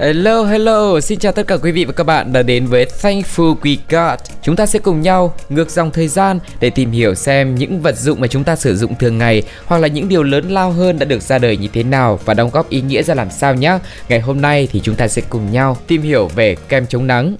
Hello, hello, xin chào tất cả quý vị và các bạn đã đến với Thankful We Got. Chúng ta sẽ cùng nhau ngược dòng thời gian để tìm hiểu xem những vật dụng mà chúng ta sử dụng thường ngày hoặc là những điều lớn lao hơn đã được ra đời như thế nào và đóng góp ý nghĩa ra làm sao nhé. Ngày hôm nay thì chúng ta sẽ cùng nhau tìm hiểu về kem chống nắng.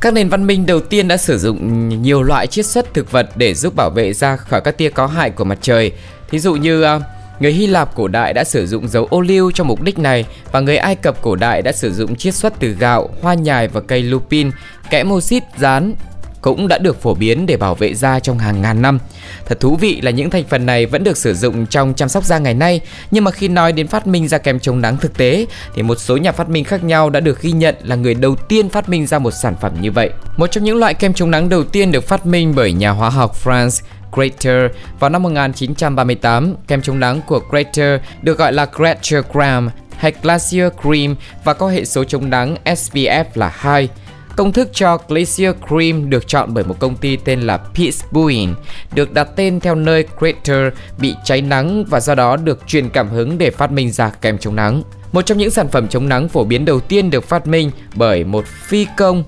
Các nền văn minh đầu tiên đã sử dụng nhiều loại chiết xuất thực vật để giúp bảo vệ da khỏi các tia có hại của mặt trời. Thí dụ như uh, Người Hy Lạp cổ đại đã sử dụng dầu ô liu cho mục đích này và người Ai Cập cổ đại đã sử dụng chiết xuất từ gạo, hoa nhài và cây lupin, kẽm oxit rán cũng đã được phổ biến để bảo vệ da trong hàng ngàn năm. Thật thú vị là những thành phần này vẫn được sử dụng trong chăm sóc da ngày nay, nhưng mà khi nói đến phát minh ra kem chống nắng thực tế thì một số nhà phát minh khác nhau đã được ghi nhận là người đầu tiên phát minh ra một sản phẩm như vậy. Một trong những loại kem chống nắng đầu tiên được phát minh bởi nhà hóa học France Greater vào năm 1938. Kem chống nắng của Greater được gọi là Greater Gram hay Glacier Cream và có hệ số chống nắng SPF là 2. Công thức cho Glacier Cream được chọn bởi một công ty tên là Pittsburgh, được đặt tên theo nơi Crater bị cháy nắng và do đó được truyền cảm hứng để phát minh ra kem chống nắng. Một trong những sản phẩm chống nắng phổ biến đầu tiên được phát minh bởi một phi công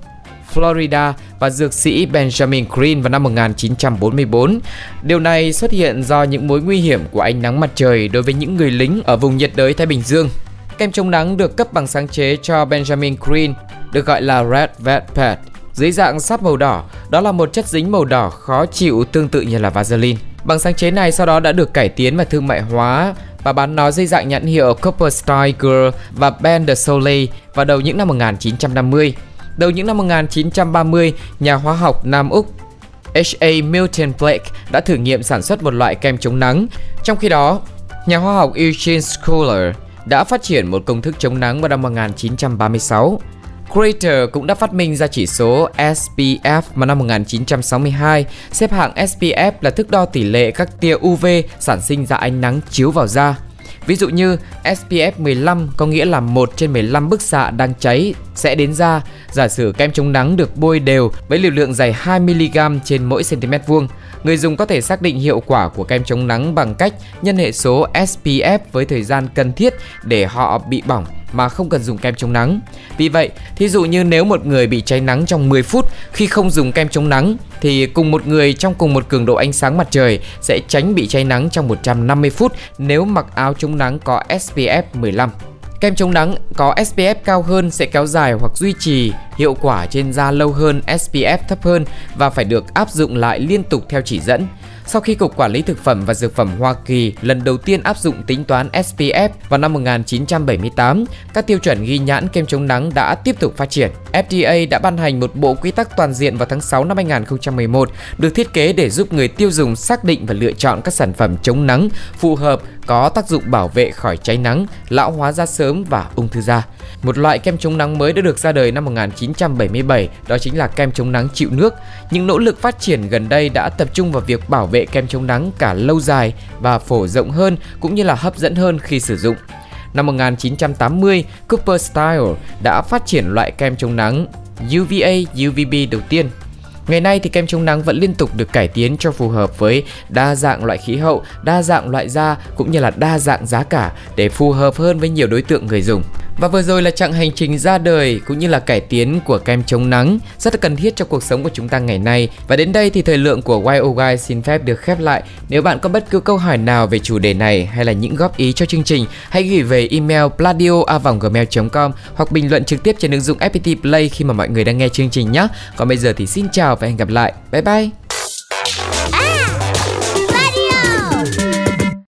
Florida và dược sĩ Benjamin Green vào năm 1944. Điều này xuất hiện do những mối nguy hiểm của ánh nắng mặt trời đối với những người lính ở vùng nhiệt đới Thái Bình Dương. Kem chống nắng được cấp bằng sáng chế cho Benjamin Green, được gọi là Red Velvet, dưới dạng sáp màu đỏ. Đó là một chất dính màu đỏ khó chịu tương tự như là Vaseline. Bằng sáng chế này sau đó đã được cải tiến và thương mại hóa và bán nó dưới dạng nhãn hiệu Copper Style Girl và Ben de Soleil vào đầu những năm 1950. Đầu những năm 1930, nhà hóa học Nam Úc H.A. Milton Blake đã thử nghiệm sản xuất một loại kem chống nắng. Trong khi đó, nhà hóa học Eugene Schuller đã phát triển một công thức chống nắng vào năm 1936. Crater cũng đã phát minh ra chỉ số SPF vào năm 1962. Xếp hạng SPF là thước đo tỷ lệ các tia UV sản sinh ra ánh nắng chiếu vào da. Ví dụ như SPF 15 có nghĩa là 1 trên 15 bức xạ đang cháy sẽ đến da. Giả sử kem chống nắng được bôi đều với liều lượng dày 2mg trên mỗi cm vuông. Người dùng có thể xác định hiệu quả của kem chống nắng bằng cách nhân hệ số SPF với thời gian cần thiết để họ bị bỏng mà không cần dùng kem chống nắng. Vì vậy, thí dụ như nếu một người bị cháy nắng trong 10 phút khi không dùng kem chống nắng thì cùng một người trong cùng một cường độ ánh sáng mặt trời sẽ tránh bị cháy nắng trong 150 phút nếu mặc áo chống nắng có SPF 15. Kem chống nắng có SPF cao hơn sẽ kéo dài hoặc duy trì hiệu quả trên da lâu hơn SPF thấp hơn và phải được áp dụng lại liên tục theo chỉ dẫn. Sau khi Cục Quản lý Thực phẩm và Dược phẩm Hoa Kỳ lần đầu tiên áp dụng tính toán SPF vào năm 1978, các tiêu chuẩn ghi nhãn kem chống nắng đã tiếp tục phát triển. FDA đã ban hành một bộ quy tắc toàn diện vào tháng 6 năm 2011 được thiết kế để giúp người tiêu dùng xác định và lựa chọn các sản phẩm chống nắng phù hợp có tác dụng bảo vệ khỏi cháy nắng, lão hóa da sớm và ung thư da. Một loại kem chống nắng mới đã được ra đời năm 1977, đó chính là kem chống nắng chịu nước. Những nỗ lực phát triển gần đây đã tập trung vào việc bảo vệ vệ kem chống nắng cả lâu dài và phổ rộng hơn cũng như là hấp dẫn hơn khi sử dụng. Năm 1980, Cooper Style đã phát triển loại kem chống nắng UVA UVB đầu tiên Ngày nay thì kem chống nắng vẫn liên tục được cải tiến cho phù hợp với đa dạng loại khí hậu, đa dạng loại da cũng như là đa dạng giá cả để phù hợp hơn với nhiều đối tượng người dùng. Và vừa rồi là chặng hành trình ra đời cũng như là cải tiến của kem chống nắng rất là cần thiết cho cuộc sống của chúng ta ngày nay. Và đến đây thì thời lượng của YOY oh xin phép được khép lại. Nếu bạn có bất cứ câu hỏi nào về chủ đề này hay là những góp ý cho chương trình, hãy gửi về email pladio@gmail.com hoặc bình luận trực tiếp trên ứng dụng FPT Play khi mà mọi người đang nghe chương trình nhé. Còn bây giờ thì xin chào và hẹn gặp lại. Bye bye.